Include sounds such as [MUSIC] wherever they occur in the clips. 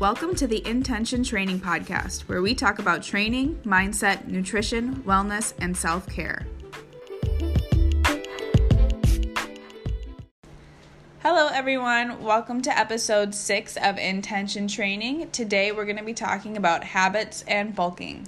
Welcome to the Intention Training Podcast, where we talk about training, mindset, nutrition, wellness, and self care. Hello, everyone. Welcome to episode six of Intention Training. Today, we're going to be talking about habits and bulking.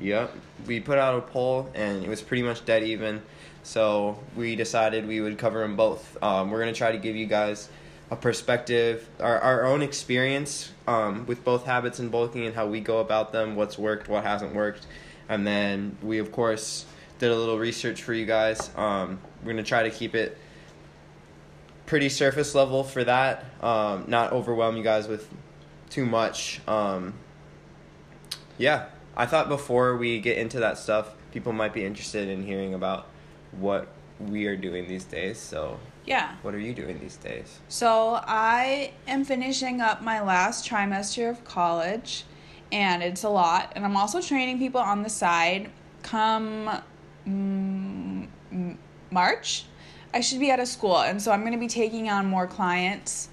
Yep. We put out a poll and it was pretty much dead even. So we decided we would cover them both. Um, we're going to try to give you guys a perspective, our, our own experience um, with both habits and bulking and how we go about them, what's worked, what hasn't worked. And then we, of course, did a little research for you guys. Um, we're going to try to keep it pretty surface level for that, um, not overwhelm you guys with too much. Um, yeah, I thought before we get into that stuff, people might be interested in hearing about what we are doing these days. So, Yeah. what are you doing these days? So, I am finishing up my last trimester of college, and it's a lot. And I'm also training people on the side. Come mm, March, I should be out of school, and so I'm going to be taking on more clients.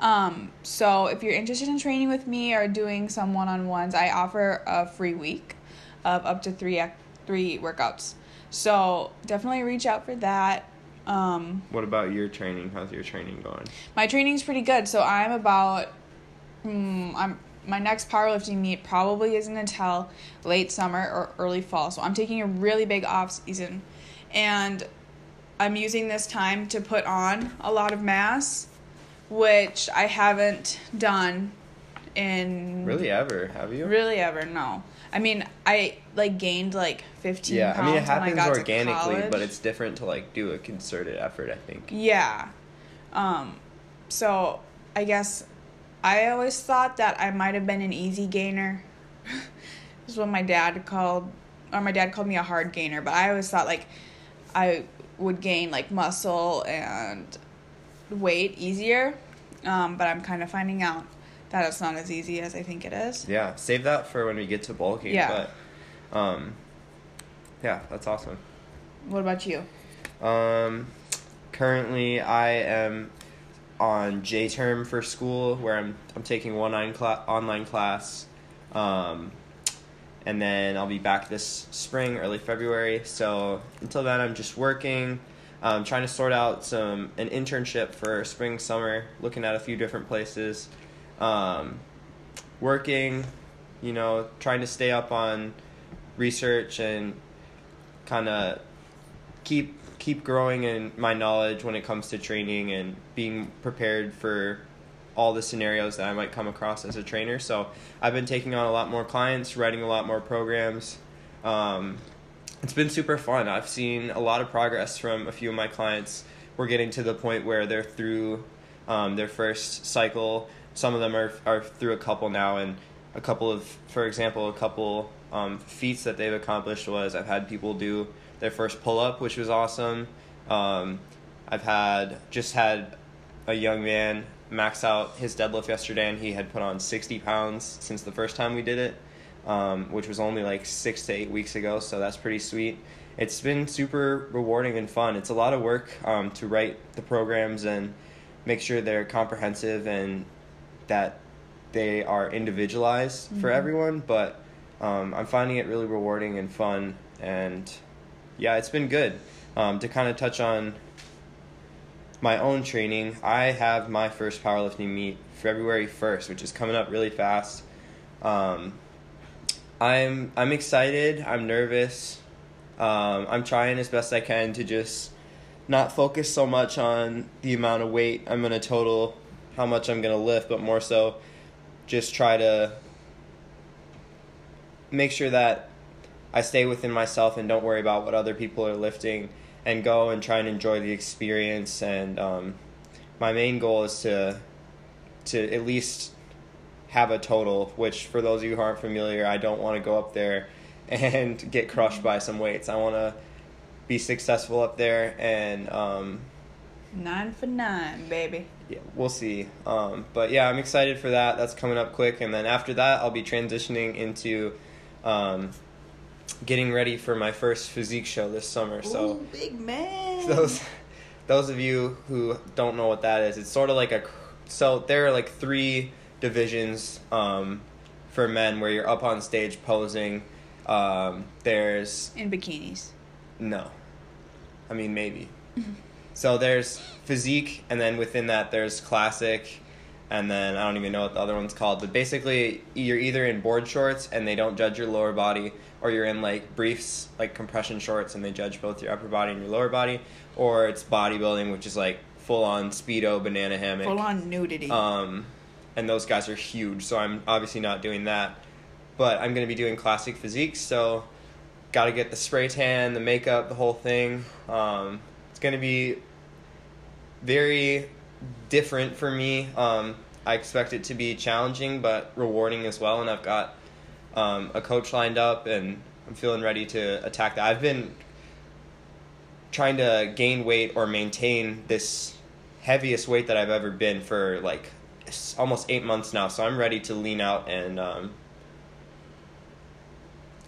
Um, so if you're interested in training with me or doing some one-on-ones, I offer a free week of up to three three workouts. So definitely reach out for that. Um, What about your training? How's your training going? my training's pretty good. So I'm about, mm, I'm my next powerlifting meet probably isn't until late summer or early fall. So I'm taking a really big off season, and I'm using this time to put on a lot of mass, which I haven't done in Really, ever? Have you? really ever no. I mean, I like gained like 15 Yeah, I mean, it happens organically, but it's different to like do a concerted effort. I think. Yeah. Um, so I guess I always thought that I might have been an easy gainer. [LAUGHS] this is what my dad called, or my dad called me a hard gainer, but I always thought like I would gain like muscle and weight easier. Um, but I'm kind of finding out that it's not as easy as I think it is. Yeah, save that for when we get to bulking. Yeah. But, um, yeah, that's awesome. What about you? Um, currently, I am on J term for school, where I'm I'm taking one online cla- online class, um, and then I'll be back this spring, early February. So until then, I'm just working. Um, trying to sort out some an internship for spring summer, looking at a few different places, um, working, you know, trying to stay up on research and kind of keep keep growing in my knowledge when it comes to training and being prepared for all the scenarios that I might come across as a trainer. So I've been taking on a lot more clients, writing a lot more programs. Um, it's been super fun. I've seen a lot of progress from a few of my clients. We're getting to the point where they're through um, their first cycle. Some of them are are through a couple now, and a couple of, for example, a couple um, feats that they've accomplished was I've had people do their first pull up, which was awesome. Um, I've had just had a young man max out his deadlift yesterday, and he had put on sixty pounds since the first time we did it um, which was only like six to eight weeks ago. So that's pretty sweet. It's been super rewarding and fun. It's a lot of work um, to write the programs and make sure they're comprehensive and that they are individualized for Mhm. everyone. But um, I'm finding it really rewarding and fun. And yeah, it's been good. Um, to kind of touch on my own training, I have my first powerlifting meet February 1st, which is coming up really fast. Um, I'm I'm excited. I'm nervous. Um, I'm trying as best I can to just not focus so much on the amount of weight I'm gonna total, how much I'm gonna lift, but more so just try to make sure that I stay within myself and don't worry about what other people are lifting and go and try and enjoy the experience. And um, my main goal is to to at least have a total, which for those of you who aren't familiar, I don't want to go up there [LAUGHS] and get crushed by some weights. I want to be successful up there, and um, Nine for nine, baby. Yeah, we'll see. Um, but yeah, I'm excited for that. That's coming up quick, and then after that, I'll be transitioning into um, getting ready for my first physique show this summer. So Ooh, big man. those [LAUGHS] those of you who don't know what that is, it's sort of like a so there are like three divisions um, for men where you're up on stage posing. Um, there's In bikinis. no, I mean maybe. [LAUGHS] so there's physique, and then within that there's classic, and then I don't even know what the other one's called. But basically, you're either in board shorts and they don't judge your lower body, or you're in like briefs, like compression shorts, and they judge both your upper body and your lower body, or it's bodybuilding, which is like full on speedo, banana hammock. Full on nudity. Um, and those guys are huge, so I'm obviously not doing that. But I'm going to be doing classic physique, so got to get the spray tan, the makeup, the whole thing. Um, it's going to be very different for me. Um, I expect it to be challenging, but rewarding as well. And I've got um, a coach lined up, and I'm feeling ready to attack that. I've been trying to gain weight or maintain this heaviest weight that I've ever been for like almost eight months now. So I'm ready to lean out and um,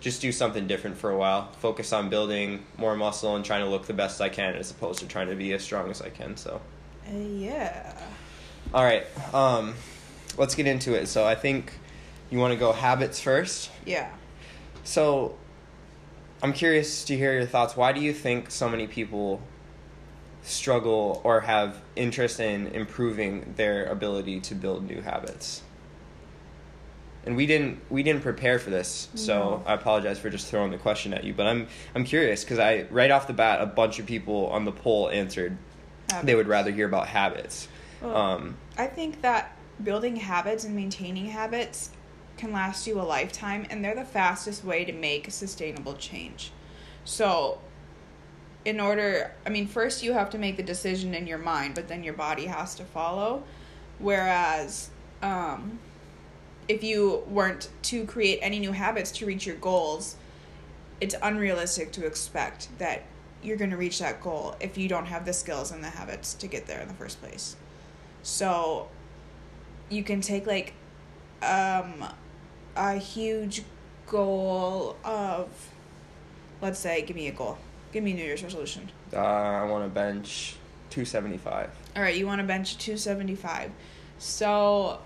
just do something different for a while. Focus on building more muscle and trying to look the best I can, as opposed to trying to be as strong as I can. So, Uh, yeah. all right, um, let's get into it. So I think you want to go habits first. Yeah. So, I'm curious to hear your thoughts. Why do you think so many people struggle or have interest in improving their ability to build new habits? And we didn't we didn't prepare for this, so No. I apologize for just throwing the question at you. But I'm I'm curious because I right off the bat a bunch of people on the poll answered they would rather hear about habits. Well, Um, I think that building habits and maintaining habits can last you a lifetime, and they're the fastest way to make sustainable change. So, in order, I mean, first you have to make the decision in your mind, but then your body has to follow. Whereas, um, if you weren't to create any new habits to reach your goals, it's unrealistic to expect that you're going to reach that goal if you don't have the skills and the habits to get there in the first place. So you can take like um a huge goal of let's say give me a goal. Give me a New Year's resolution. uh, I want to bench 275. All right, you want to bench 275. So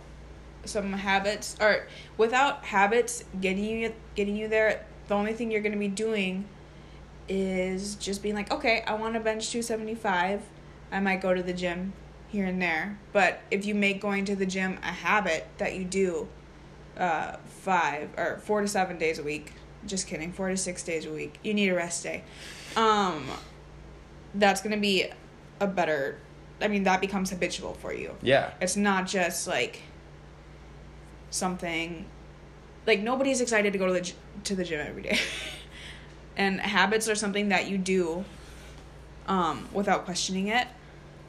some habits or without habits getting you getting you there, the only thing you're going to be doing is just being like, "Okay, I want to bench 275. I might go to the gym here and there." But if you make going to the gym a habit that you do uh 5 or 4 to 7 days a week, just kidding, 4 to 6 days a week. You need a rest day. Um that's going to be a better I mean that becomes habitual for you. Yeah. It's not just like something like nobody's excited to go to the to the gym every day. [LAUGHS] and habits are something that you do um without questioning it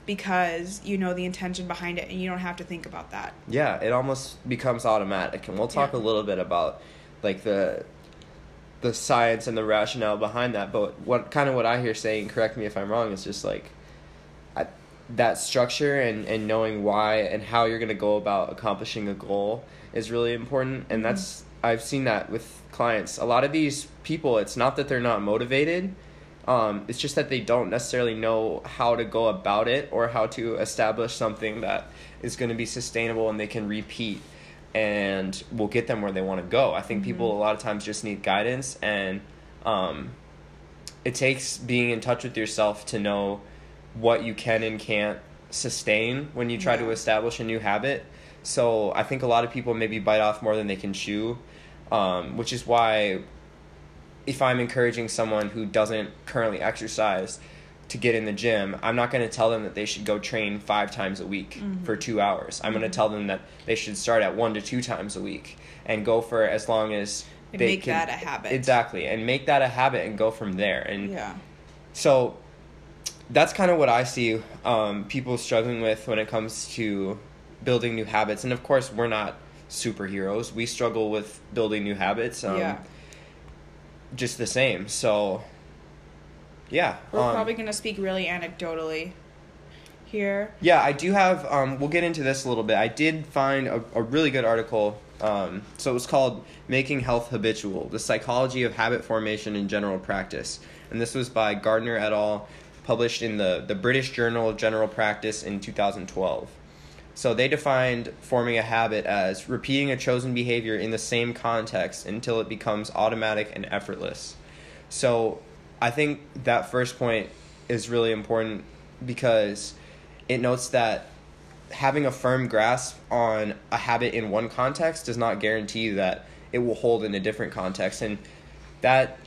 because you know the intention behind it and you don't have to think about that. Yeah, it almost becomes automatic, and we'll talk Yeah. a little bit about like the the science and the rationale behind that. But what kind of what I hear saying, correct me if I'm wrong, is just like I, that structure and and knowing why and how you're gonna go about accomplishing a goal is really important, and Mhm. that's I've seen that with clients. A lot of these people, it's not that they're not motivated. Um, it's just that they don't necessarily know how to go about it or how to establish something that is going to be sustainable and they can repeat and will get them where they want to go. I think people a lot of times just need guidance and um, it takes being in touch with yourself to know what you can and can't sustain when you try to establish a new habit. So I think a lot of people maybe bite off more than they can chew, um, which is why if I'm encouraging someone who doesn't currently exercise to get in the gym, I'm not going to tell them that they should go train five times a week Mhm. for two hours. I'm going to tell them that they should start at one to two times a week and go for as long as And they make can- that a habit. Exactly, and make that a habit and go from there. And Yeah. so that's kind of what I see um, people struggling with when it comes to building new habits. And of course, we're not superheroes. We struggle with building new habits. Um, yeah. Just the same. So, yeah. We're um, probably going to speak really anecdotally here. Yeah, I do have. Um, we'll get into this a little bit. I did find a, a really good article. Um, so it was called "Making Health Habitual: The Psychology of Habit Formation in General Practice," and this was by Gardner et al., published in the the British Journal of General Practice in 2012. So they defined forming a habit as repeating a chosen behavior in the same context until it becomes automatic and effortless. So I think that first point is really important because it notes that having a firm grasp on a habit in one context does not guarantee that it will hold in a different context. And that,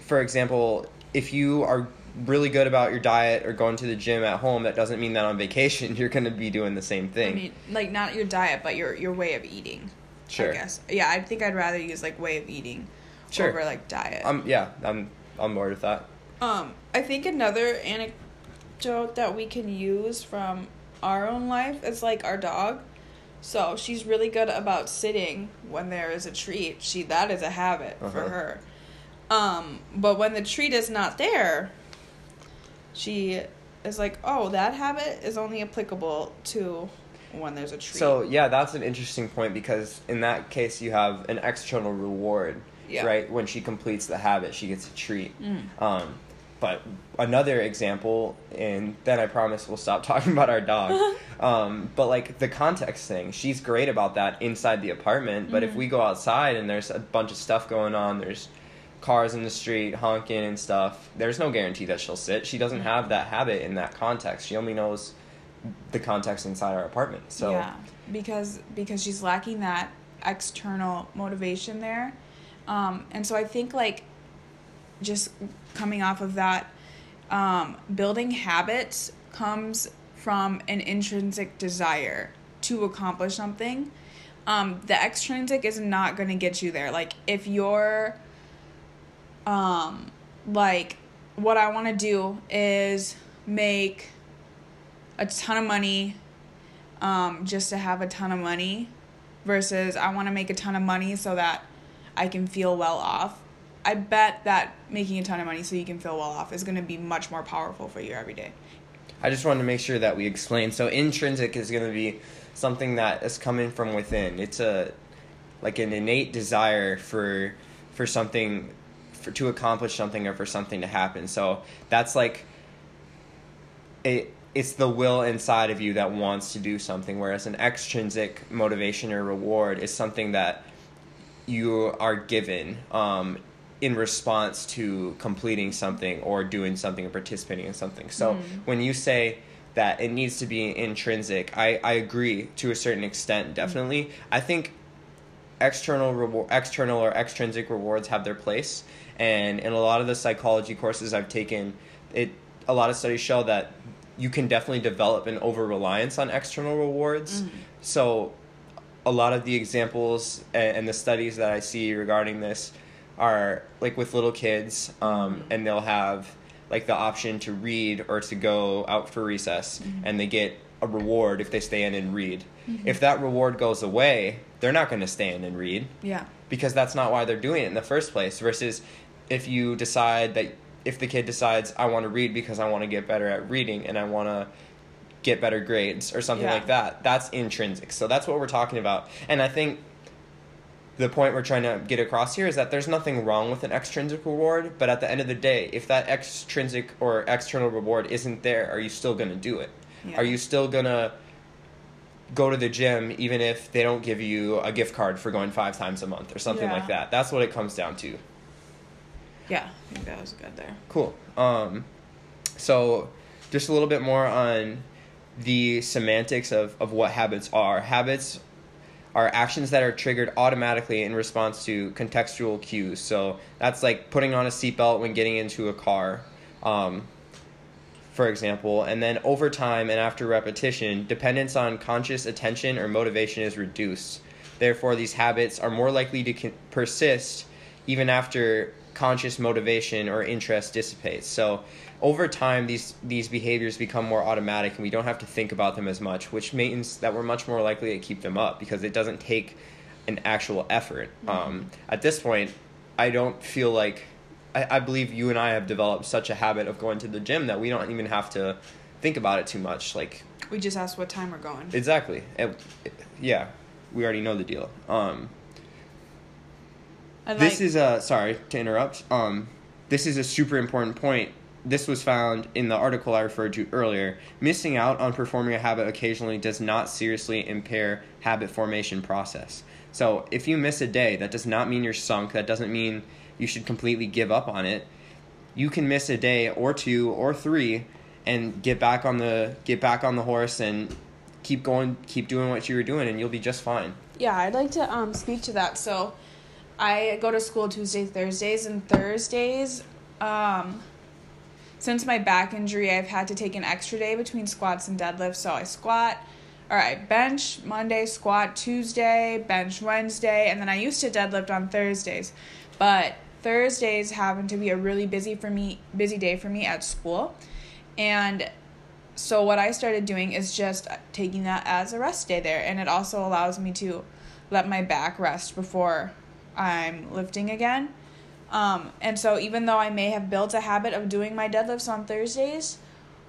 for example, if you are really good about your diet or going to the gym at home, that doesn't mean that on vacation [LAUGHS] you're going to be doing the same thing. I mean, like not your diet, but your your way of eating. Sure. I guess. Yeah, I think I'd rather use like way of eating Sure. over like diet. um, yeah, I'm on board with that. Um, I think another anecdote that we can use from our own life is like our dog. So she's really good about sitting when there is a treat. She that is a habit for Uh-huh. her. Um, but when the treat is not there, she is like, "Oh, that habit is only applicable to when there's a treat." So yeah, that's an interesting point because in that case you have an external reward, Yeah. right? When she completes the habit, she gets a treat. Mm. Um, but another example, and then I promise we'll stop [LAUGHS] talking about our dog. [LAUGHS] um, but like the context thing, she's great about that inside the apartment. But if Mhm. we go outside and there's a bunch of stuff going on, there's cars in the street honking and stuff. There's no guarantee that she'll sit. She doesn't Mm-hmm. have that habit in that context. She only knows the context inside our apartment. So yeah, because because she's lacking that external motivation there, um, and so I think like just coming off of that, um, building habits comes from an intrinsic desire to accomplish something. Um, the extrinsic is not going to get you there. Like if you're, um, like what I want to do is make a ton of money um, just to have a ton of money versus I want to make a ton of money so that I can feel well off. I bet that making a ton of money so you can feel well off is going to be much more powerful for you every day. I just wanted to make sure that we explain. So intrinsic is going to be something that is coming from within. It's a like an innate desire for for something for to accomplish something or for something to happen. So that's like it it's the will inside of you that wants to do something whereas an extrinsic motivation or reward is something that you are given um, in response to completing something or doing something or participating in something. So Mm. when you say that it needs to be intrinsic, I, I agree to a certain extent, definitely. I think external reward, external or extrinsic rewards have their place, and in a lot of the psychology courses I've taken, it a lot of studies show that you can definitely develop an over reliance on external rewards. Mm. So a lot of the examples and, and the studies that I see regarding this are like with little kids, um, and they'll have like the option to read or to go out for recess, and they get a reward if they stay in and read. If that reward goes away, they're not going to stay in and read Yeah. because that's not why they're doing it in the first place. Versus if you decide that if the kid decides I want to read because I want to get better at reading and I want to get better grades or something Yeah. like that, that's intrinsic. So that's what we're talking about. And I think the point we're trying to get across here is that there's nothing wrong with an extrinsic reward, but at the end of the day, if that extrinsic or external reward isn't there, are you still going to do it? Yeah. Are you still going to go to the gym even if they don't give you a gift card for going five times a month or something Yeah. like that? That's what it comes down to. Yeah. I think that was good there. Cool. Um, so, just a little bit more on the semantics of, of what habits are. Habits are actions that are triggered automatically in response to contextual cues. So, that's like putting on a seatbelt when getting into a car, um, for example. And then over time and after repetition, dependence on conscious attention or motivation is reduced. Therefore, these habits are more likely to persist even after conscious motivation or interest dissipates. So, over time, these these behaviors become more automatic, and we don't have to think about them as much, which means that we're much more likely to keep them up because it doesn't take an actual effort. Um, at this point, I don't feel like I, I believe you and I have developed such a habit of going to the gym that we don't even have to think about it too much. Like We just asked what time we're going. Exactly. It- it- yeah, we already know the deal. Um, And this like, is a sorry to interrupt. Um, this is a super important point this was found in the article I referred to earlier. Missing out on performing a habit occasionally does not seriously impair habit formation process. So if you miss a day, that does not mean you're sunk. That doesn't mean you should completely give up on it. You can miss a day or two or three and get back on the get back on the horse and keep going keep doing what you were doing and you'll be just fine. Yeah, I'd like to um, speak to that. So I go to school Tuesday, Thursdays, and Thursdays um, since my back injury, I've had to take an extra day between squats and deadlifts. So I squat, all right, bench Monday, squat Tuesday, bench Wednesday, and then I used to deadlift on Thursdays. But Thursdays happen to be a really busy for me busy day for me at school. And so what I started doing is just taking that as a rest day there and it also allows me to let my back rest before I'm lifting again. Um, and so even though I may have built a habit of doing my deadlifts on Thursdays,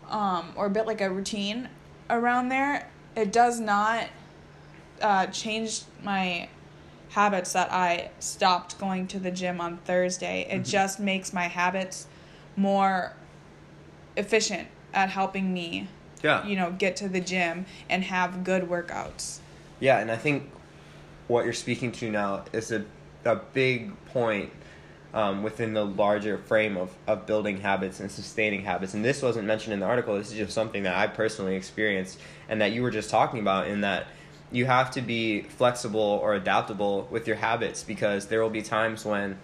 um, or built like a routine around there, it does not uh, change my habits that I stopped going to the gym on Thursday. It mm-hmm. just makes my habits more efficient at helping me yeah. you know, get to the gym and have good workouts. Yeah, and I think what you're speaking to now is a a big point um, within the larger frame of, of building habits and sustaining habits. And this wasn't mentioned in the article. This is just something that I personally experienced and that you were just talking about in that you have to be flexible or adaptable with your habits because there will be times when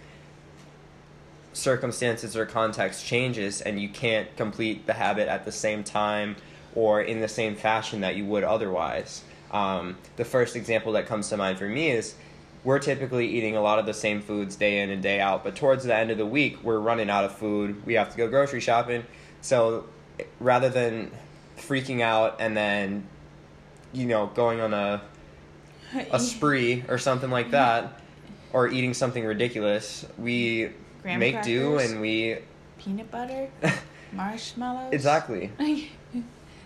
circumstances or context changes and you can't complete the habit at the same time or in the same fashion that you would otherwise. Um, the first example that comes to mind for me is we're typically eating a lot of the same foods day in and day out, but towards the end of the week, we're running out of food. We have to go grocery shopping. So rather than freaking out and then, you know, going on a a [LAUGHS] spree or something like that, or eating something ridiculous, we Graham make crackers, do and we peanut butter, [LAUGHS] marshmallows. Exactly. [LAUGHS]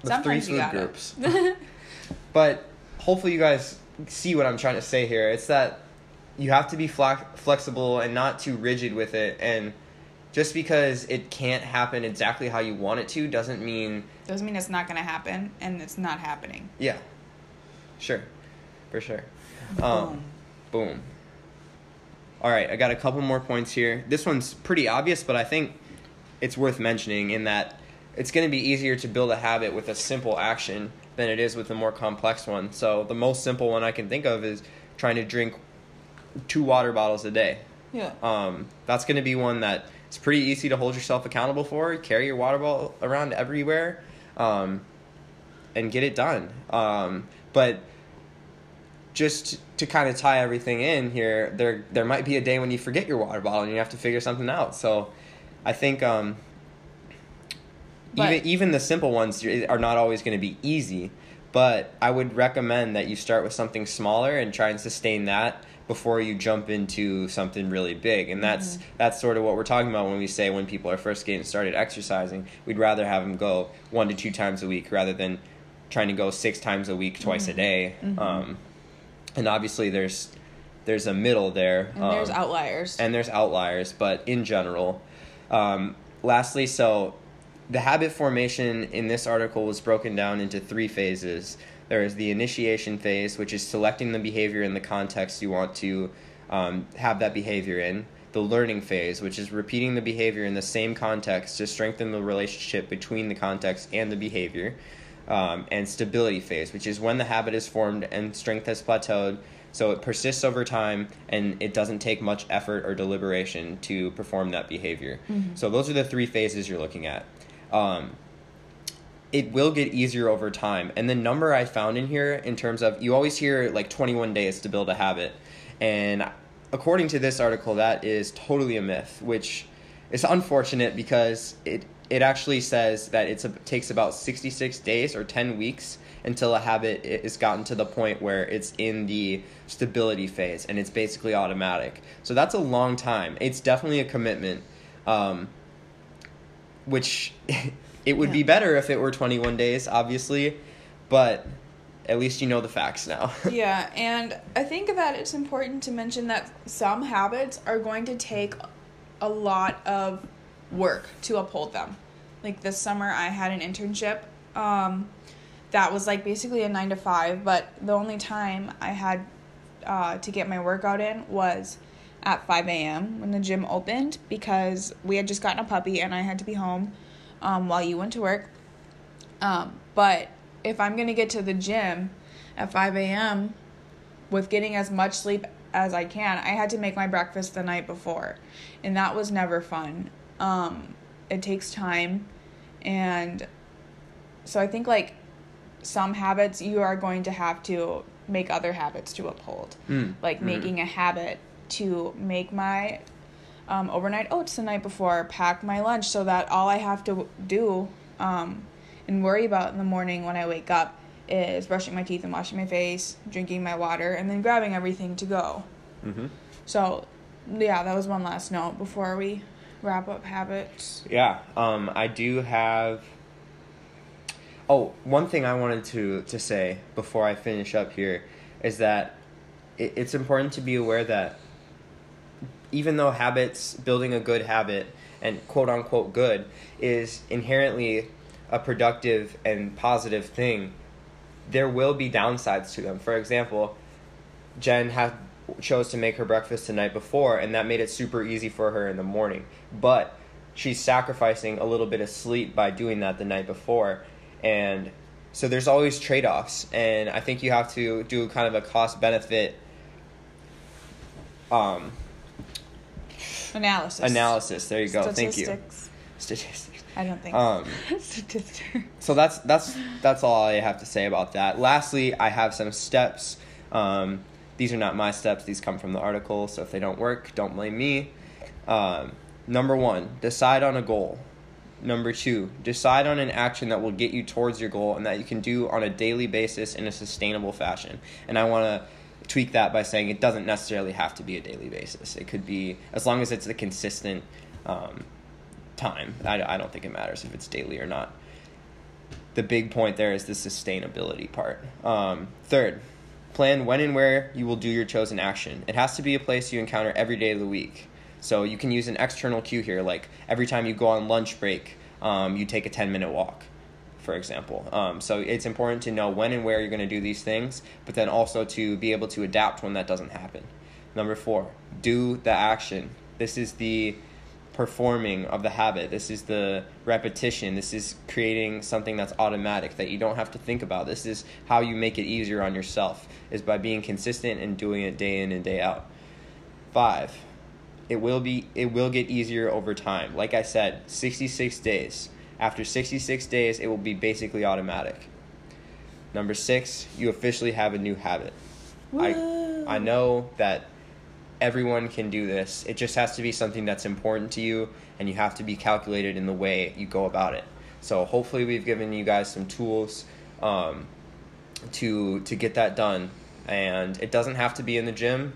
the three food groups. but hopefully, you guys see what I'm trying to say here. It's that you have to be flexible and not too rigid with it. And just because it can't happen exactly how you want it to doesn't mean doesn't mean it's not going to happen and it's not happening. Yeah. Sure. For sure. Um, boom. Boom all right i got a couple more points here. This one's pretty obvious but i think it's worth mentioning in that it's going to be easier to build a habit with a simple action than it is with a more complex one. So the most simple one i can think of is trying to drink two water bottles a day. Yeah. Um, that's going to be one that it's pretty easy to hold yourself accountable for. Carry your water bottle around everywhere, um, and get it done. Um, but just to kind of tie everything in here, there there might be a day when you forget your water bottle and you have to figure something out. So, I think um, even even the simple ones are not always going to be easy. But I would recommend that you start with something smaller and try and sustain that before you jump into something really big and that's mm-hmm. that's sort of what we're talking about when we say when people are first getting started exercising we'd rather have them go one to two times a week rather than trying to go six times a week twice mm-hmm. a day mm-hmm. um, and obviously there's there's a middle there and um, there's outliers and there's outliers but in general um, lastly so the habit formation in this article was broken down into three phases there is the initiation phase, which is selecting the behavior in the context you want to um, have that behavior in. The learning phase, which is repeating the behavior in the same context to strengthen the relationship between the context and the behavior. Um, and stability phase, which is when the habit is formed and strength has plateaued, so it persists over time and it doesn't take much effort or deliberation to perform that behavior. Mm-hmm. So those are the three phases you're looking at. Um, it will get easier over time. And the number I found in here, in terms of, you always hear like 21 days to build a habit. And according to this article, that is totally a myth, which is unfortunate because it, it actually says that it takes about 66 days or 10 weeks until a habit is gotten to the point where it's in the stability phase and it's basically automatic. So that's a long time. It's definitely a commitment, um, which [LAUGHS] It would yeah. be better if it were 21 days, obviously, but at least you know the facts now. [LAUGHS] yeah, and I think that it's important to mention that some habits are going to take a lot of work to uphold them. like this summer I had an internship um, that was like basically a nine to five, but the only time I had uh, to get my workout in was at 5 a.m. when the gym opened because we had just gotten a puppy and I had to be home um, while you went to work. Um, but if I'm going to get to the gym at 5 a.m. with getting as much sleep as I can, I had to make my breakfast the night before. And that was never fun. Um, it takes time. And so I think like some habits you are going to have to make other habits to uphold. Mm. Like Mm. making a habit to make my um, overnight oats the night before, pack my lunch so that all I have to do um, and worry about in the morning when I wake up is brushing my teeth and washing my face, drinking my water, and then grabbing everything to go. Mm-hmm. So, yeah, that was one last note before we wrap up habits. Yeah, um, I do have. Oh, one thing I wanted to to say before I finish up here is that it, it's important to be aware that even though habits, building a good habit and quote unquote good is inherently a productive and positive thing, there will be downsides to them. For example, Jen had chose to make her breakfast the night before, and that made it super easy for her in the morning. But she's sacrificing a little bit of sleep by doing that the night before, and so there's always trade offs, and I think you have to do kind of a cost benefit um, Analysis. analysis. There you go. Thank you. Statistics. Statistics. I don't think Um, [LAUGHS] Statistics. so that's that's that's all I have to say about that. Lastly, I have some steps. Um, these are not my steps; these come from the article. So if they don't work, don't blame me. Um, number one, decide on a goal. Number two, decide on an action that will get you towards your goal and that you can do on a daily basis in a sustainable fashion. And I want to tweak that by saying it doesn't necessarily have to be a daily basis. It could be as long as it's a consistent um, time. I, I don't think it matters if it's daily or not the big point there is the sustainability part. Um, third, plan when and where you will do your chosen action. It has to be a place you encounter every day of the week. So you can use an external cue here, like every time you go on lunch break, um, you take a 10 minute walk, for example. Um, so it's important to know when and where you're going to do these things, but then also to be able to adapt when that doesn't happen. Number four, do the action. This is the performing of the habit. This is the repetition. This is creating something that's automatic that you don't have to think about. This is how you make it easier on yourself is by being consistent and doing it day in and day out. 5. It will be it will get easier over time. Like I said, 66 days. After 66 days, it will be basically automatic. Number 6, you officially have a new habit. I I know that everyone can do this. It just has to be something that's important to you and you have to be calculated in the way you go about it. So hopefully we've given you guys some tools um, to to get that done. And it doesn't have to be in the gym.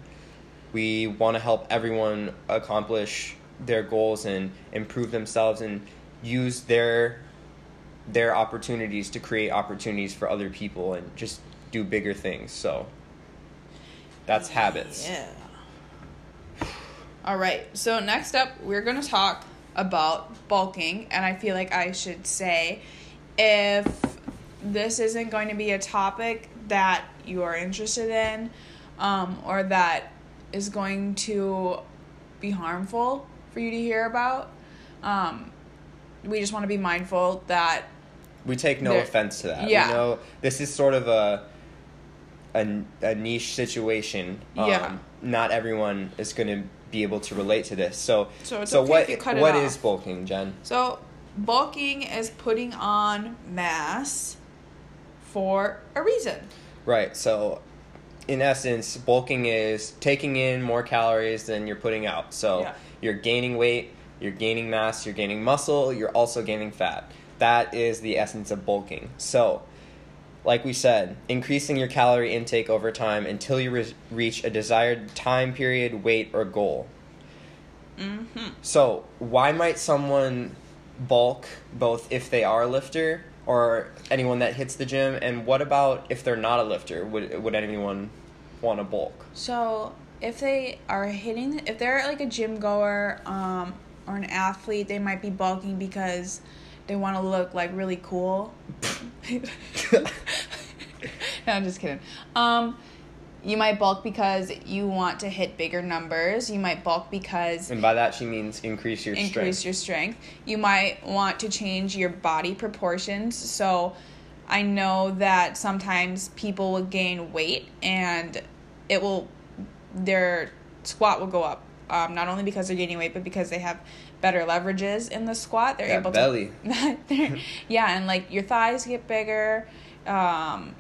We want to help everyone accomplish their goals and improve themselves and use their their opportunities to create opportunities for other people and just do bigger things. So that's habits. Yeah. All right. So next up, we're going to talk about bulking, and I feel like I should say if this isn't going to be a topic that you are interested in um, or that is going to be harmful for you to hear about, um, we just want to be mindful that We take no offense to that. yeah. We know this is sort of a a, a niche situation. Um, Yeah. Not everyone is going to be able to relate to this. So, So it's so okay what if you cut it off. is bulking, Jen? So, bulking is putting on mass for a reason. Right. So, in essence, bulking is taking in more calories than you're putting out. So, Yeah. you're gaining weight, you're gaining mass, you're gaining muscle, you're also gaining fat. That is the essence of bulking. So, like we said, increasing your calorie intake over time until you re- reach a desired time period, weight, or goal. Mm-hmm. So, why might someone bulk both if they are a lifter or anyone that hits the gym? And what about if they're not a lifter? Would, would anyone want to bulk? So, if they are hitting, if they're like a gym goer um, or an athlete, they might be bulking because they want to look like really cool. [LAUGHS] no, I'm just kidding. Um, you might bulk because you want to hit bigger numbers. You might bulk because And by that she means increase your increase strength. Increase your strength. You might want to change your body proportions. So I know that sometimes people will gain weight and it will their squat will go up. Um, not only because they're gaining weight, but because they have better leverages in the squat. They're That able belly. to [LAUGHS] they're- yeah, and like your thighs get bigger. Um,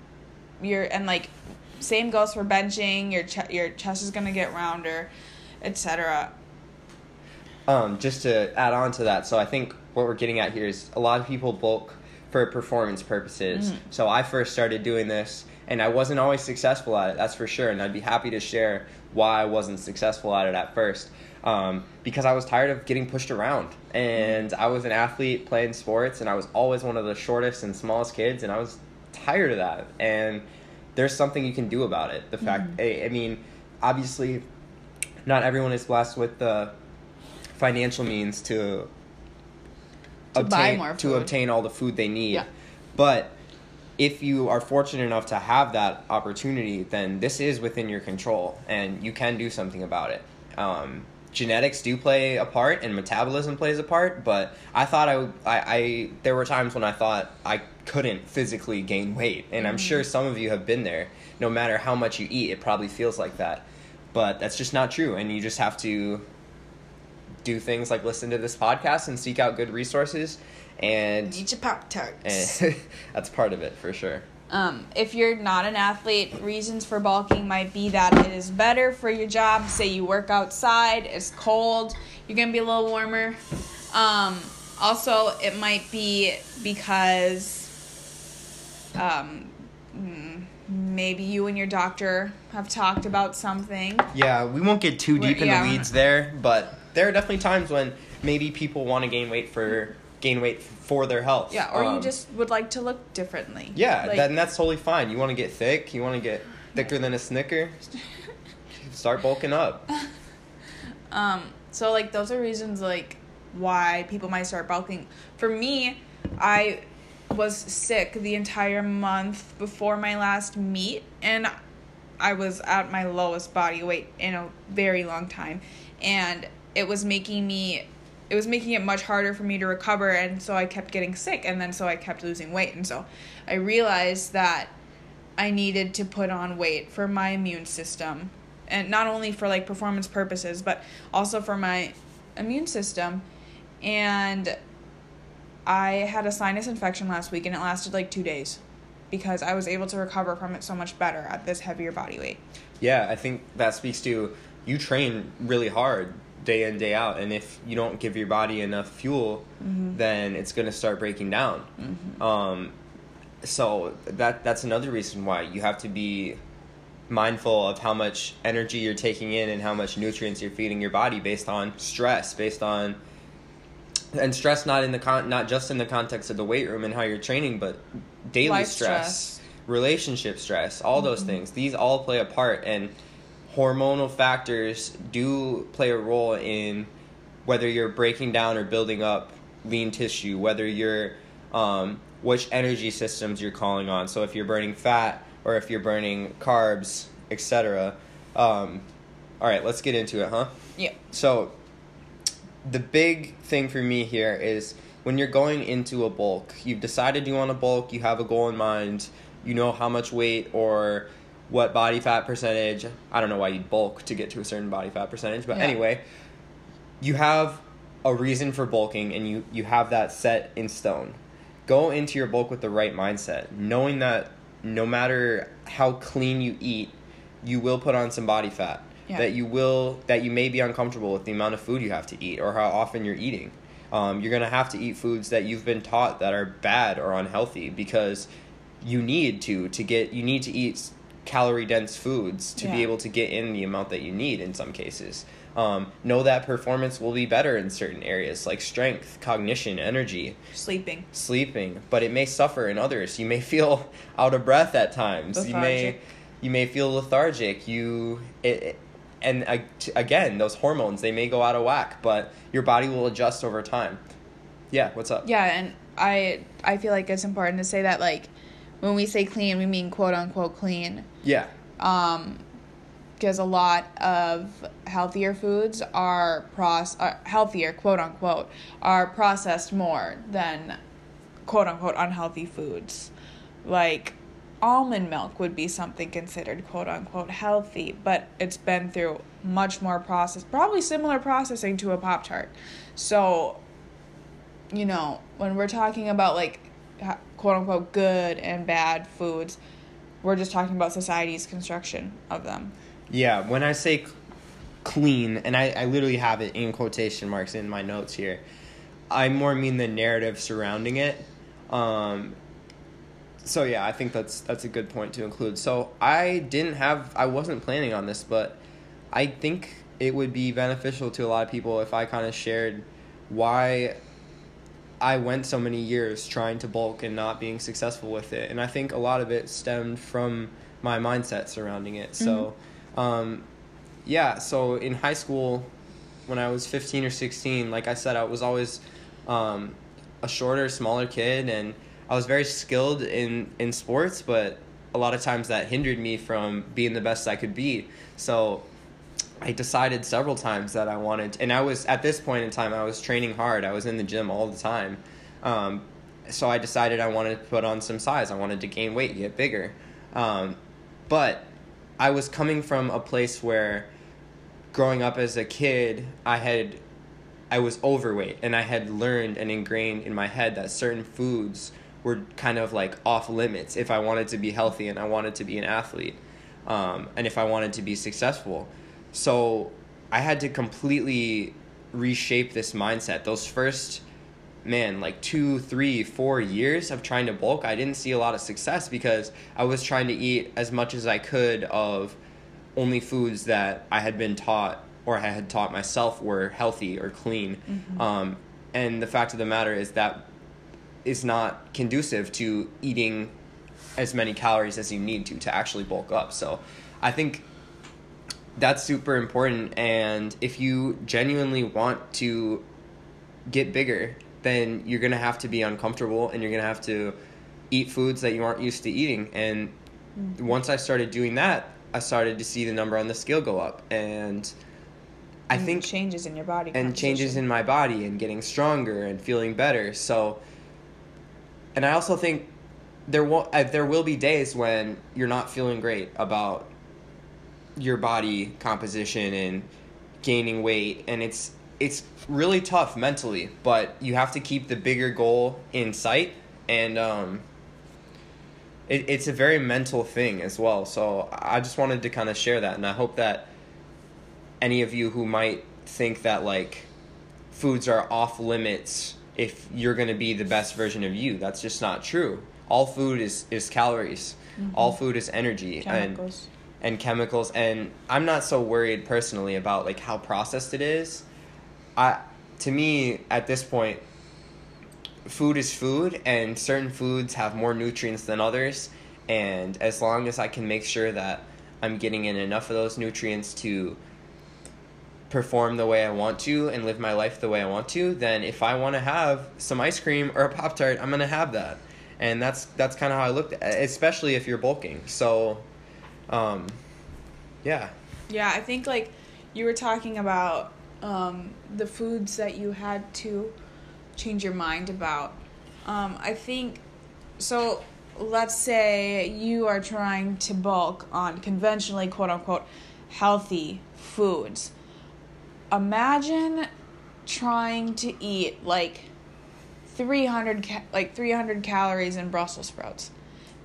your and like same goes for benching. Your ch- your chest is gonna get rounder, etc. Um, just to add on to that, so I think what we're getting at here is a lot of people bulk for performance purposes. Mhm. So I first started doing this, and I wasn't always successful at it. That's for sure, and I'd be happy to share why I wasn't successful at it at first. Um, because I was tired of getting pushed around, and I was an athlete playing sports, and I was always one of the shortest and smallest kids, and I was tired of that. And there's something you can do about it. The fact, I, I mean, obviously, not everyone is blessed with the financial means to To buy obtain to obtain all the food they need. Yeah. But if you are fortunate enough to have that opportunity, then this is within your control, and you can do something about it. Um, genetics do play a part, and metabolism plays a part. But I thought I, I, I there were times when I thought I couldn't physically gain weight, and I'm sure some of you have been there. No matter how much you eat, it probably feels like that. But that's just not true, and you just have to do things like listen to this podcast and seek out good resources and Eat your pop tarts. [LAUGHS] that's part of it for sure. Um, if you're not an athlete, reasons for bulking might be that it is better for your job. Say you work outside, it's cold, you're gonna be a little warmer. Um, also, it might be because um, mm, maybe you and your doctor have talked about something. Yeah, we won't get too deep We're- in yeah, the weeds there, but there are definitely times when maybe people want to gain weight for gain weight for their health. Yeah, or you Um, just would like to look differently. yeah, Like- and that's totally fine. You want to get thick, you want to get thicker than a Snicker. [LAUGHS] Start bulking up. Um, so like those are reasons like why people might start bulking. For me, I was sick the entire month before my last meet and I was at my lowest body weight in a very long time and it was making me it was making it much harder for me to recover and so I kept getting sick and then so I kept losing weight and so I realized that I needed to put on weight for my immune system and not only for like performance purposes but also for my immune system and I had a sinus infection last week and it lasted like 2 days because I was able to recover from it so much better at this heavier body weight. Yeah, I think that speaks to you train really hard day in day out, and if you don't give your body enough fuel, mm-hmm. then it's going to start breaking down. Mm-hmm. Um, so that that's another reason why you have to be mindful of how much energy you're taking in and how much nutrients you're feeding your body based on stress, based on and stress not in the con not just in the context of the weight room and how you're training, but daily stress, stress. relationship stress, all those mm-hmm. things. These all play a part, and hormonal factors do play a role in whether you're breaking down or building up lean tissue, whether you're um, which energy systems you're calling on. So if you're burning fat or if you're burning carbs, etc. Um, all right, let's get into it, huh? Yeah. So, the big thing for me here is when you're going into a bulk, you've decided you want to bulk, you have a goal in mind, you know how much weight or what body fat percentage. I don't know why you'd bulk to get to a certain body fat percentage, but Yeah. anyway, you have a reason for bulking and you, you have that set in stone. Go into your bulk with the right mindset, knowing that no matter how clean you eat, you will put on some body fat Yeah. that you will that you may be uncomfortable with the amount of food you have to eat or how often you're eating um, you're going to have to eat foods that you've been taught that are bad or unhealthy because you need to to get you need to eat calorie dense foods to be able to get in the amount that you need in some cases um, know that performance will be better in certain areas like strength cognition energy Sleeping. sleeping, but it may suffer in others. You may [LAUGHS] feel out of breath at times. You may you may feel lethargic. You it, it- and uh, t- again, those hormones they may go out of whack, but your body will adjust over time. Yeah, what's up? Yeah, and I I feel like it's important to say that like when we say clean, we mean quote unquote clean. Yeah. Um, because a lot of healthier foods are proce- are healthier quote unquote are processed more than quote unquote unhealthy foods. Like almond milk would be something considered quote unquote healthy, but it's been through much more process, probably similar processing to a Pop Tart. So, you know, when we're talking about like quote unquote good and bad foods, we're just talking about society's construction of them. Yeah, when I say clean, and I, I literally have it in quotation marks in my notes here, I more mean the narrative surrounding it. Um, so yeah, I think that's that's a good point to include. So I didn't have, I wasn't planning on this, but I think it would be beneficial to a lot of people if I kind of shared why I went so many years trying to bulk and not being successful with it. And I think a lot of it stemmed from my mindset surrounding it. So, um, yeah, so in high school, when I was 15 or 16, like I said, I was always um, a shorter, smaller kid, and I was very skilled in, in sports, but a lot of times that hindered me from being the best I could be. So I decided several times that I wanted, and I was at this point in time, I was training hard. I was in the gym all the time. Um, so I decided I wanted to put on some size. I wanted to gain weight, get bigger. Um, but I was coming from a place where, growing up as a kid, I had, I was overweight, and I had learned and ingrained in my head that certain foods were kind of like off limits if I wanted to be healthy and I wanted to be an athlete, um, and if I wanted to be successful. So I had to completely reshape this mindset. Those first, man, like two, three, four years of trying to bulk, I didn't see a lot of success because I was trying to eat as much as I could of only foods that I had been taught or I had taught myself were healthy or clean. Um, and the fact of the matter is that is not conducive to eating as many calories as you need to to actually bulk up. So I think that's super important and if you genuinely want to get bigger then you're going to have to be uncomfortable and you're going to have to eat foods that you aren't used to eating and once I started doing that I started to see the number on the scale go up and I And think changes in your body and changes in my body and getting stronger and feeling better. So, and I also think there will uh, there will be days when you're not feeling great about your body composition and gaining weight, and it's it's really tough mentally. But you have to keep the bigger goal in sight, and um, it, it's a very mental thing as well. So I just wanted to kind of share that, and I hope that any of you who might think that like foods are off limits if you're going to be the best version of you that's just not true all food is is calories all food is energy chemicals. and and chemicals and i'm not so worried personally about like how processed it is. I to me at this point food is food and certain foods have more nutrients than others and as long as i can make sure that i'm getting in enough of those nutrients to perform the way i want to and live my life the way i want to then if i want to have some ice cream or a pop tart i'm going to have that. And that's that's kind of how i looked at it especially if you're bulking. So um yeah Yeah, I think like you were talking about um, the foods that you had to change your mind about. Um, I think so. Let's say you are trying to bulk on conventionally quote unquote healthy foods. Imagine trying to eat like 300 ca- like 300 calories in Brussels sprouts.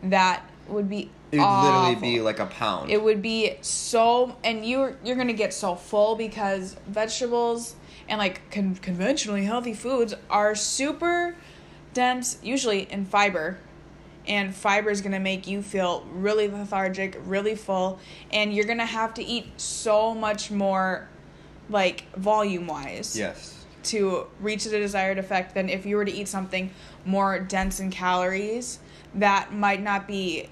That would be it would literally be like a pound. It would be so, and you're you're gonna get so full because vegetables and like con- conventionally healthy foods are super dense, usually in fiber, and fiber is gonna make you feel really lethargic, really full, and you're gonna have to eat so much more, like volume wise yes. to reach the desired effect than if you were to eat something more dense in calories that might not be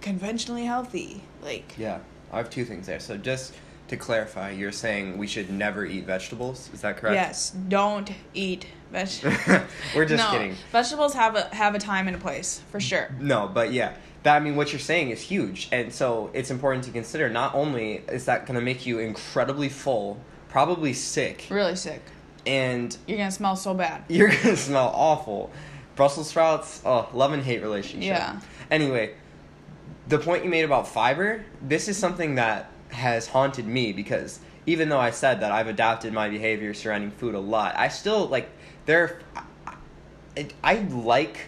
conventionally healthy. Like Yeah, I have two things there. So just to clarify, you're saying we should never eat vegetables. Is that correct? Yes, don't eat vegetables. [LAUGHS] We're just no, kidding. Vegetables have a have a time and a place for sure. No, but yeah. That I mean what you're saying is huge. And so it's important to consider not only is that going to make you incredibly full, probably sick, Really sick. and You're gonna smell so bad. [LAUGHS] you're going to smell awful. Brussels sprouts, oh, love and hate relationship. Yeah. Anyway, the point you made about fiber, this is something that has haunted me because even though I said that I've adapted my behavior surrounding food a lot, I still like there. I, I like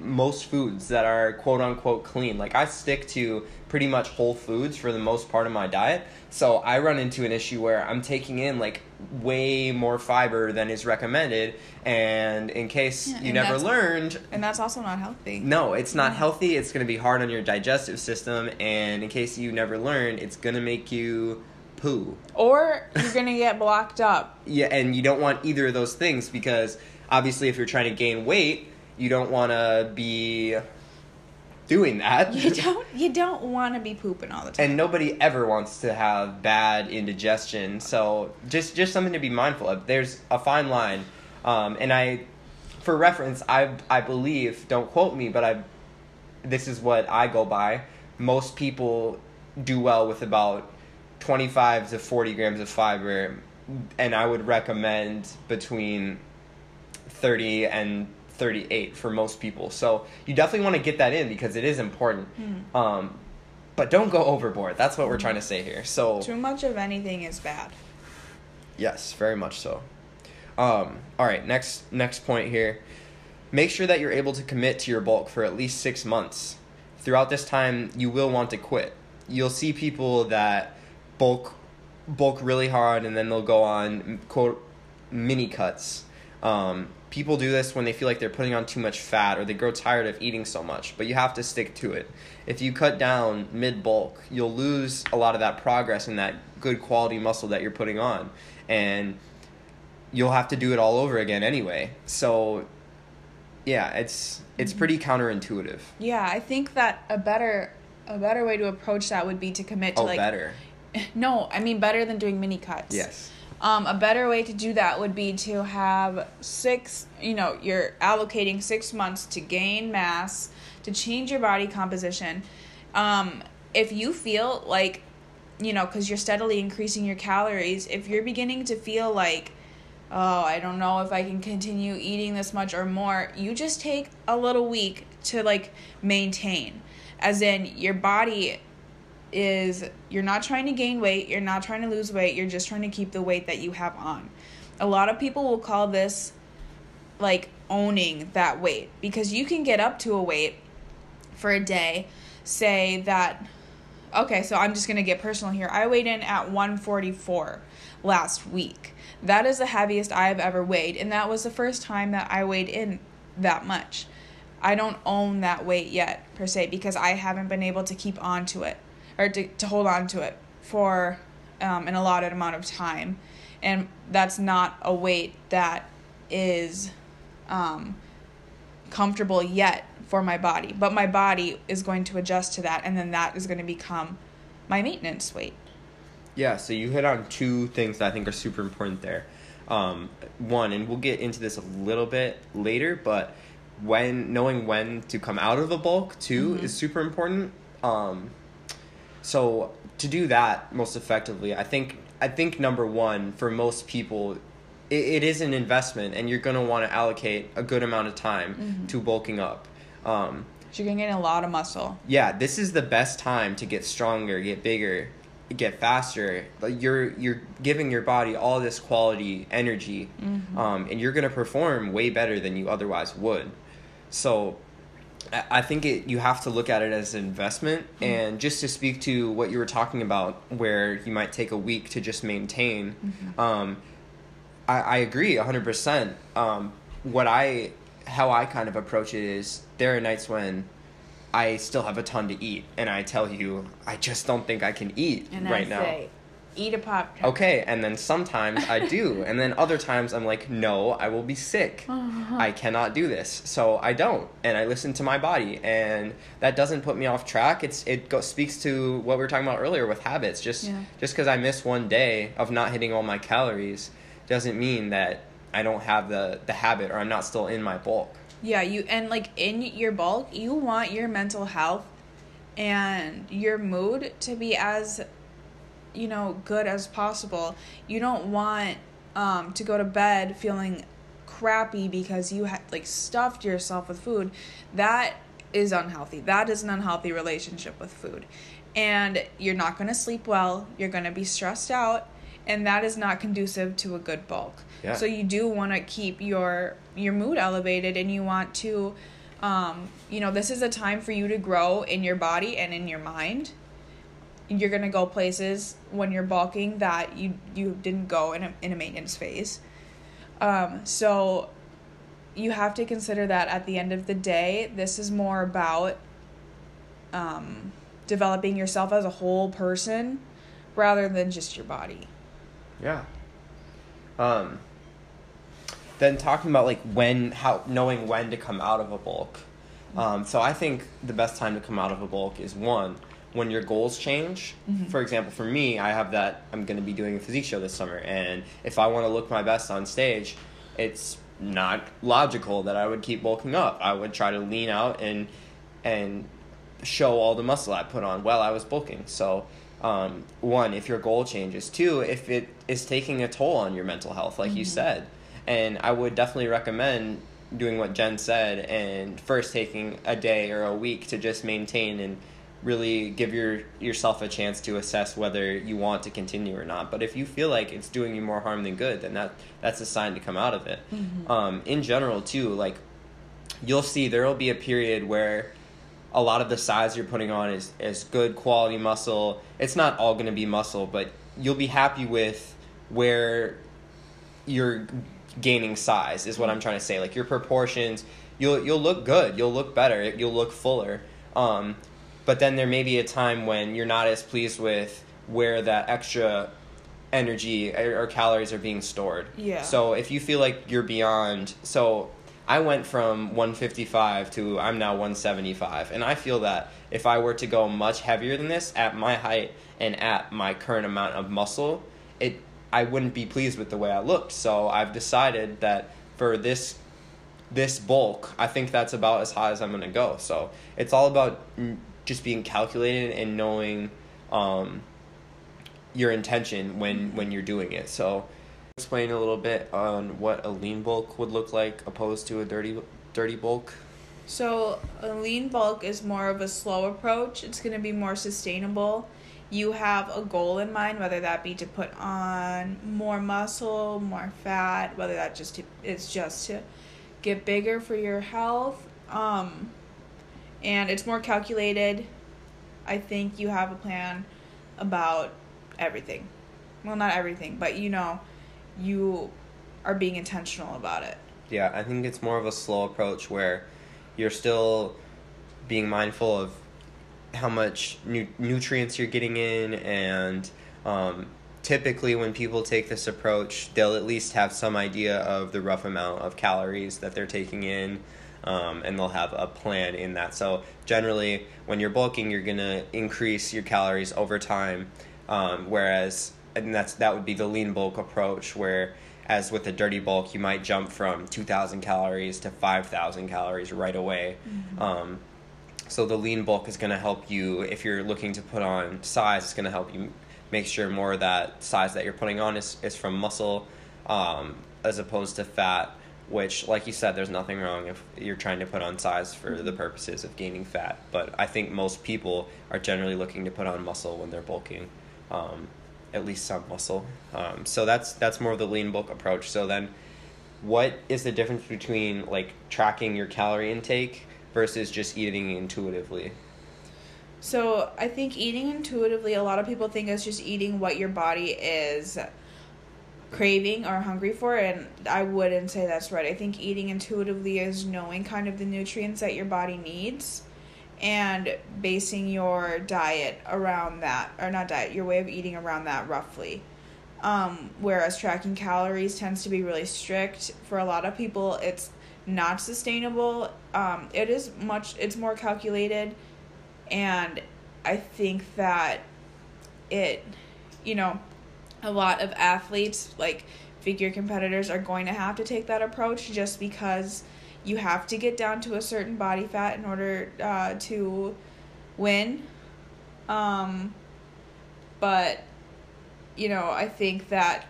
most foods that are quote unquote clean. Like I stick to pretty much whole foods for the most part of my diet. So I run into an issue where I'm taking in like way more fiber than is recommended and in case Yeah, you never learned And that's also not healthy. no, it's not healthy. It's going to be hard on your digestive system, and in case you never learned, it's going to make you poo. Or you're gonna get blocked up. [LAUGHS] Yeah, and you don't want either of those things because obviously, if you're trying to gain weight, you don't want to be doing that. You don't you don't wanna be pooping all the time. and nobody ever wants to have bad indigestion. So just just something to be mindful of. There's a fine line, um, and I, for reference, I I believe. Don't quote me, but I, this is what I go by. Most people do well with about twenty five to forty grams of fiber, and I would recommend between thirty and 38 for most people. So you definitely want to get that in because it is important. Um, but don't go overboard. That's what we're trying to say here. So Too much of anything is bad. yes, very much so. Um, all right, next next point here. Make sure that you're able to commit to your bulk for at least six months. Throughout this time, you will want to quit. You'll see people that bulk bulk really hard and then they'll go on quote mini cuts. Um, people do this when they feel like they're putting on too much fat or they grow tired of eating so much, but you have to stick to it. If you cut down mid bulk, you'll lose a lot of that progress and that good quality muscle that you're putting on. And you'll have to do it all over again anyway. So yeah, it's it's Mm-hmm. pretty counterintuitive. Yeah, I think that a better a better way to approach that would be to commit to Oh, like better. [LAUGHS] No, I mean better than doing mini cuts. Yes. Um, a better way to do that would be to have six, you know, you're allocating six months to gain mass, to change your body composition. Um, if you feel like, you know, because you're steadily increasing your calories, if you're beginning to feel like, oh, I don't know if I can continue eating this much or more, you just take a little week to like maintain. As in, your body is you're not trying to gain weight, you're not trying to lose weight, you're just trying to keep the weight that you have on. A lot of people will call this like owning that weight because you can get up to a weight for a day, say that okay, so I'm just going to get personal here. I weighed in at 144 last week. That is the heaviest I've ever weighed, and that was the first time that I weighed in that much. I don't own that weight yet, per se, because I haven't been able to keep on to it or to, to hold on to it for um, an allotted amount of time. And that's not a weight that is um, comfortable yet for my body. But my body is going to adjust to that, and then that is going to become my maintenance weight. Yeah, so you hit on two things that I think are super important there. Um, one, and we'll get into this a little bit later, but when knowing when to come out of the bulk too Mhm. is super important. Um, so to do that most effectively, I think I think number one for most people, it, it is an investment, and you're gonna want to allocate a good amount of time Mhm. to bulking up. Um, So you're going to gain a lot of muscle. yeah, this is the best time to get stronger, get bigger, get faster. Like you're you're giving your body all this quality energy, Mhm. um, and you're gonna perform way better than you otherwise would. So, I think it you have to look at it as an investment. And just to speak to what you were talking about, where you might take a week to just maintain, um, I, I agree hundred percent. Um, what I how I kind of approach it is there are nights when I still have a ton to eat, and I tell you I just don't think I can eat And right I now. say, eat a pop tart. Okay, and then sometimes I do, [LAUGHS] and then other times I'm like, no, I will be sick. Uh-huh. I cannot do this, so I don't, and I listen to my body, and that doesn't put me off track. It's it go, speaks to what we were talking about earlier with habits. Just Yeah. just because I miss one day of not hitting all my calories doesn't mean that I don't have the the habit or I'm not still in my bulk. Yeah, you and like in your bulk, you want your mental health and your mood to be as you know, good as possible. You don't want um to go to bed feeling crappy because you had like stuffed yourself with food. That is unhealthy. That is an unhealthy relationship with food. And you're not going to sleep well, you're going to be stressed out, and that is not conducive to a good bulk. Yeah. So you do want to keep your your mood elevated and you want to um you know, this is a time for you to grow in your body and in your mind. You're going to go places when you're bulking that you you didn't go in a in a maintenance phase. Um so you have to consider that at the end of the day, this is more about um, developing yourself as a whole person rather than just your body. Yeah. Um. Then talking about like when, how knowing when to come out of a bulk. Um, so I think the best time to come out of a bulk is one when your goals change. For example, for me, I have that I'm going to be doing a physique show this summer, and if I want to look my best on stage, it's not logical that I would keep bulking up. I would try to lean out and and show all the muscle I put on while I was bulking. So, um, one, if your goal changes. Two, if it is taking a toll on your mental health, like you said. And I would definitely recommend doing what Jen said and first taking a day or a week to just maintain and really give your yourself a chance to assess whether you want to continue or not. But if you feel like it's doing you more harm than good, then that that's a sign to come out of it. Um, in general, too, like you'll see there will be a period where a lot of the size you're putting on is, is good quality muscle. It's not all going to be muscle, but you'll be happy with where you're gaining size is what I'm trying to say. Like your proportions, you'll you'll look good, you'll look better, you'll look fuller. Um, but then there may be a time when you're not as pleased with where that extra energy or, or calories are being stored. Yeah. So if you feel like you're beyond, so I went from 155 to I'm now 175, and I feel that if I were to go much heavier than this at my height and at my current amount of muscle, it I wouldn't be pleased with the way I looked. So I've decided that for this this bulk, I think that's about as high as I'm gonna go. So it's all about just being calculated and knowing um, your intention when when you're doing it. So explain a little bit on what a lean bulk would look like opposed to a dirty dirty bulk. So, a lean bulk is more of a slow approach. It's going to be more sustainable. You have a goal in mind, whether that be to put on more muscle, more fat, whether that just to, it's just to get bigger for your health. Um, and it's more calculated. I think you have a plan about everything. Well, not everything, but you know, you are being intentional about it. Yeah, I think it's more of a slow approach where you're still being mindful of how much nu- nutrients you're getting in and um, typically when people take this approach they'll at least have some idea of the rough amount of calories that they're taking in um, and they'll have a plan in that so generally when you're bulking you're going to increase your calories over time um, whereas and that's that would be the lean bulk approach where as with the dirty bulk you might jump from 2000 calories to 5000 calories right away um, so the lean bulk is going to help you if you're looking to put on size. It's going to help you make sure more of that size that you're putting on is, is from muscle, um, as opposed to fat. Which, like you said, there's nothing wrong if you're trying to put on size for the purposes of gaining fat. But I think most people are generally looking to put on muscle when they're bulking, um, at least some muscle. Um, so that's that's more of the lean bulk approach. So then, what is the difference between like tracking your calorie intake versus just eating intuitively. So I think eating intuitively, a lot of people think it's just eating what your body is craving or hungry for, and I wouldn't say that's right. I think eating intuitively is knowing kind of the nutrients that your body needs and basing your diet around that or not diet your way of eating around that roughly. Um, whereas tracking calories tends to be really strict. For a lot of people it's not sustainable. Um, it is much it's more calculated and i think that it you know a lot of athletes like figure competitors are going to have to take that approach just because you have to get down to a certain body fat in order uh, to win. Um, but, you know, I think that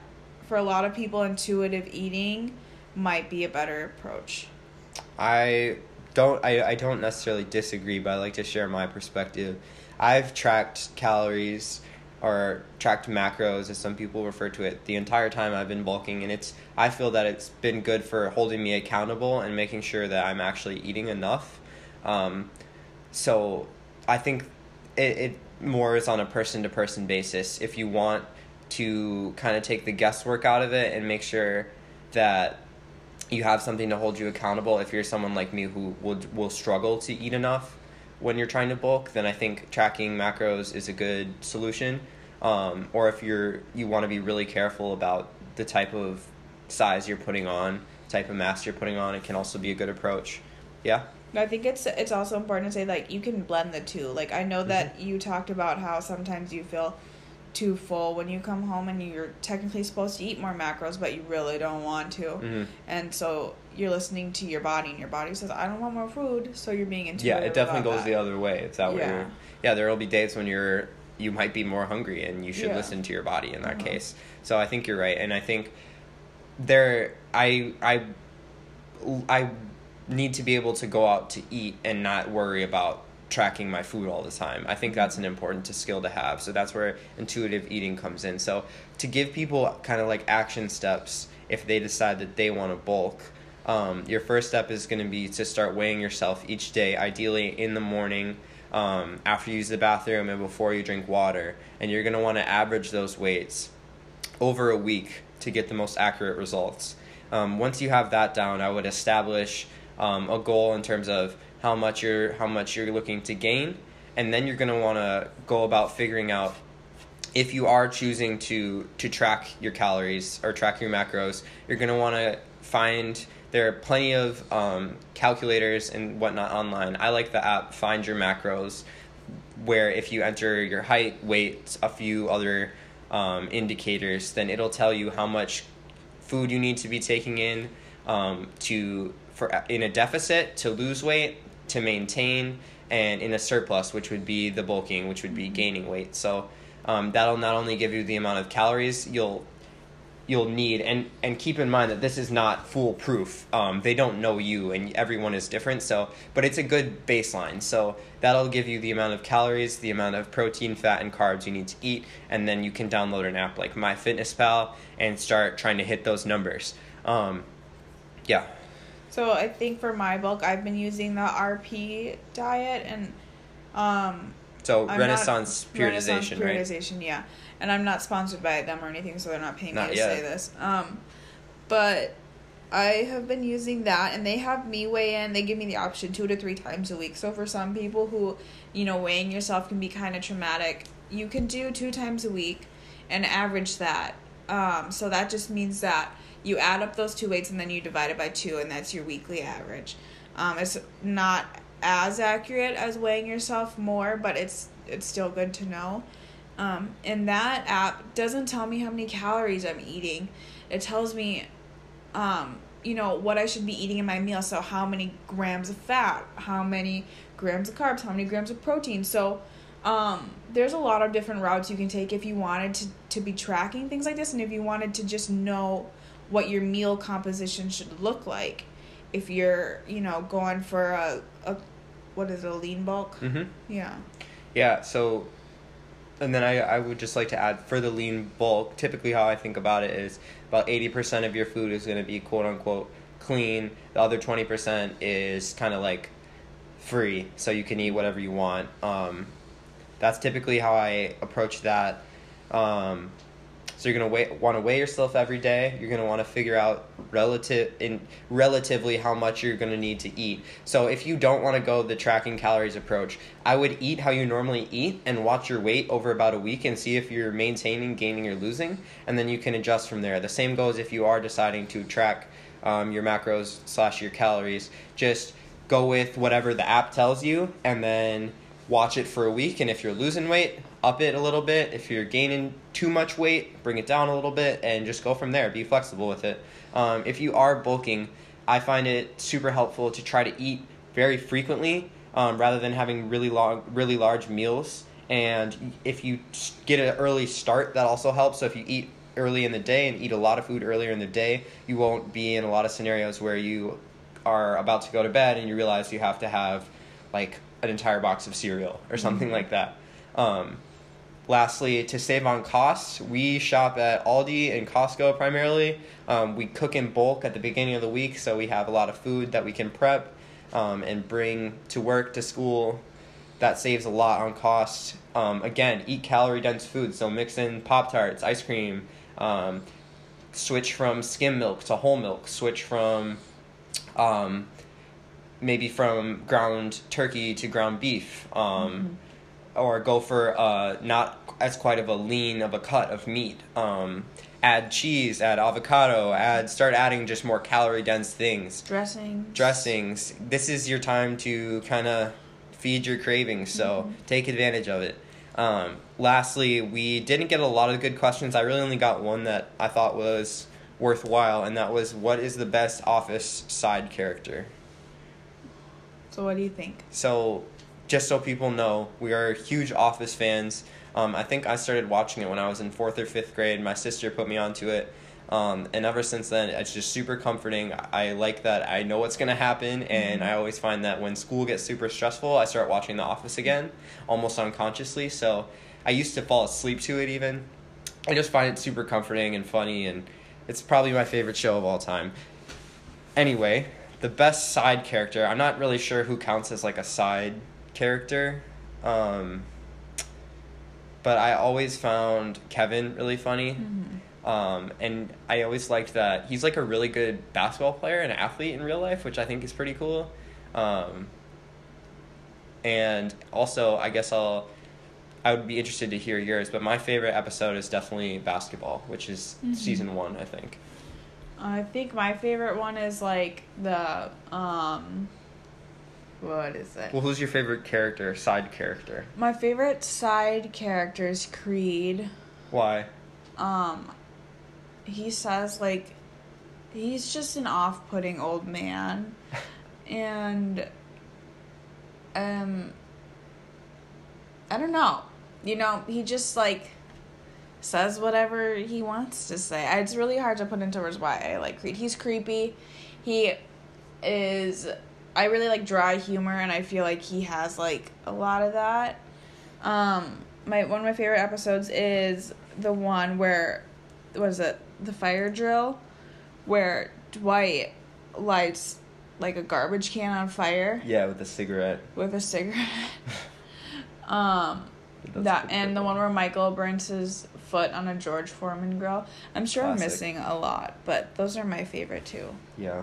for a lot of people, intuitive eating might be a better approach. I don't I, I don't necessarily disagree, but I like to share my perspective. I've tracked calories or tracked macros as some people refer to it the entire time I've been bulking and it's I feel that it's been good for holding me accountable and making sure that I'm actually eating enough. Um, so I think it, it more is on a person to person basis. If you want to kind of take the guesswork out of it and make sure that you have something to hold you accountable if you're someone like me who will will struggle to eat enough when you're trying to bulk, then I think tracking macros is a good solution. Um, or if you're you want to be really careful about the type of size you're putting on, type of mass you're putting on, it can also be a good approach. Yeah. I think it's it's also important to say like you can blend the two. Like I know that mm-hmm. you talked about how sometimes you feel too full when you come home and you're technically supposed to eat more macros but you really don't want to. Mm-hmm. And so you're listening to your body and your body says I don't want more food, so you're being intuitive. Yeah, it definitely goes that. the other way. It's that yeah. way. Yeah, there will be days when you're you might be more hungry and you should yeah. listen to your body in that uh-huh. case. So I think you're right and I think there I I I need to be able to go out to eat and not worry about tracking my food all the time. I think that's an important skill to have. So that's where intuitive eating comes in. So to give people kind of like action steps if they decide that they want to bulk, um, your first step is going to be to start weighing yourself each day, ideally in the morning, um, after you use the bathroom, and before you drink water. And you're going to want to average those weights over a week to get the most accurate results. Um, once you have that down, I would establish um, a goal in terms of how much you're how much you're looking to gain, and then you're going to want to go about figuring out if you are choosing to to track your calories or track your macros. You're going to want to find there are plenty of um, calculators and whatnot online. I like the app Find Your Macros, where if you enter your height, weight, a few other um, indicators, then it'll tell you how much food you need to be taking in um, to for in a deficit to lose weight, to maintain, and in a surplus, which would be the bulking, which would be gaining weight. So um, that'll not only give you the amount of calories you'll you'll need and and keep in mind that this is not foolproof. Um, they don't know you and everyone is different so but it's a good baseline. So that'll give you the amount of calories the amount of protein fat and carbs you need to eat and then you can download an app like myfitnesspal and start trying to hit those numbers. Um, yeah so i think for my bulk i've been using the rp diet and um, so I'm renaissance periodization, renaissance periodization right? yeah and I'm not sponsored by them or anything, so they're not paying not me to yet. say this. Um, but I have been using that, and they have me weigh in. They give me the option two to three times a week. So for some people who, you know, weighing yourself can be kind of traumatic, you can do two times a week, and average that. Um, so that just means that you add up those two weights and then you divide it by two, and that's your weekly average. Um, it's not as accurate as weighing yourself more, but it's it's still good to know. Um, and that app doesn't tell me how many calories I'm eating. It tells me, um, you know, what I should be eating in my meal. So, how many grams of fat, how many grams of carbs, how many grams of protein. So, um, there's a lot of different routes you can take if you wanted to, to be tracking things like this and if you wanted to just know what your meal composition should look like. If you're, you know, going for a, a what is it, a lean bulk? Mm-hmm. Yeah. Yeah, so and then I, I would just like to add for the lean bulk, typically how I think about it is about 80% of your food is going to be quote unquote clean. The other 20% is kind of like free, so you can eat whatever you want. Um, that's typically how I approach that. Um, So you're gonna want to weigh yourself every day. You're gonna want to figure out relative in relatively how much you're gonna need to eat. So if you don't want to go the tracking calories approach, I would eat how you normally eat and watch your weight over about a week and see if you're maintaining, gaining, or losing, and then you can adjust from there. The same goes if you are deciding to track um, your macros slash your calories. Just go with whatever the app tells you, and then watch it for a week. And if you're losing weight, up it a little bit. If you're gaining too much weight, bring it down a little bit, and just go from there. Be flexible with it. Um, if you are bulking, I find it super helpful to try to eat very frequently um, rather than having really long, really large meals. And if you get an early start, that also helps. So if you eat early in the day and eat a lot of food earlier in the day, you won't be in a lot of scenarios where you are about to go to bed and you realize you have to have like an entire box of cereal or something mm-hmm. like that. Um, lastly, to save on costs, we shop at Aldi and Costco primarily. Um, we cook in bulk at the beginning of the week, so we have a lot of food that we can prep um, and bring to work, to school. That saves a lot on cost. Um, again, eat calorie dense food, so mix in Pop Tarts, ice cream, um, switch from skim milk to whole milk, switch from um, maybe from ground turkey to ground beef, um, mm-hmm. Or go for uh, not as quite of a lean of a cut of meat. Um, add cheese, add avocado, add start adding just more calorie dense things. Dressings. Dressings. This is your time to kind of feed your cravings, so mm-hmm. take advantage of it. Um, lastly, we didn't get a lot of good questions. I really only got one that I thought was worthwhile, and that was what is the best office side character? So, what do you think? So, just so people know, we are huge Office fans. Um, I think I started watching it when I was in fourth or fifth grade. My sister put me onto it. Um, and ever since then, it's just super comforting. I like that I know what's going to happen, and mm-hmm. I always find that when school gets super stressful, I start watching The Office again, almost unconsciously. So I used to fall asleep to it even. I just find it super comforting and funny, and it's probably my favorite show of all time. Anyway, the best side character, I'm not really sure who counts as like a side character. Um, but I always found Kevin really funny. Mm-hmm um, and I always liked that he's like a really good basketball player and athlete in real life, which I think is pretty cool. Um, and also, I guess I'll I would be interested to hear yours, but my favorite episode is definitely basketball, which is mm-hmm. season one, I think. I think my favorite one is like the um what is it? Well, who's your favorite character, side character? My favorite side character is Creed. Why? Um he says like he's just an off-putting old man [LAUGHS] and um I don't know. You know, he just like says whatever he wants to say. It's really hard to put into words why I like Creed. He's creepy. He is I really like dry humor and I feel like he has like a lot of that. Um my one of my favorite episodes is the one where what is it? the fire drill where Dwight lights like a garbage can on fire. Yeah, with a cigarette. With a cigarette. [LAUGHS] um that and the one where Michael burns his foot on a George Foreman grill. I'm sure Classic. I'm missing a lot, but those are my favorite too. Yeah.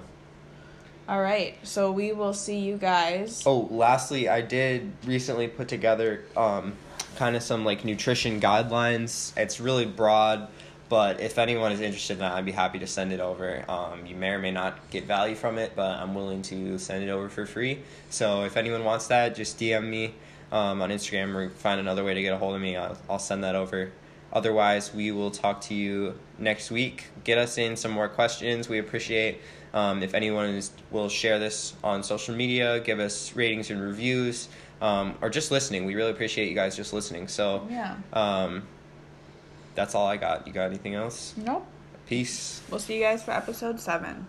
All right, so we will see you guys. Oh, lastly, I did recently put together um, kind of some like nutrition guidelines. It's really broad. But if anyone is interested in that, I'd be happy to send it over. Um, you may or may not get value from it, but I'm willing to send it over for free. So if anyone wants that, just DM me um, on Instagram or find another way to get a hold of me. I'll, I'll send that over. Otherwise, we will talk to you next week. Get us in some more questions. We appreciate um, if anyone is, will share this on social media, give us ratings and reviews, um, or just listening. We really appreciate you guys just listening. So yeah. Um, that's all I got. You got anything else? Nope. Peace. We'll see you guys for episode seven.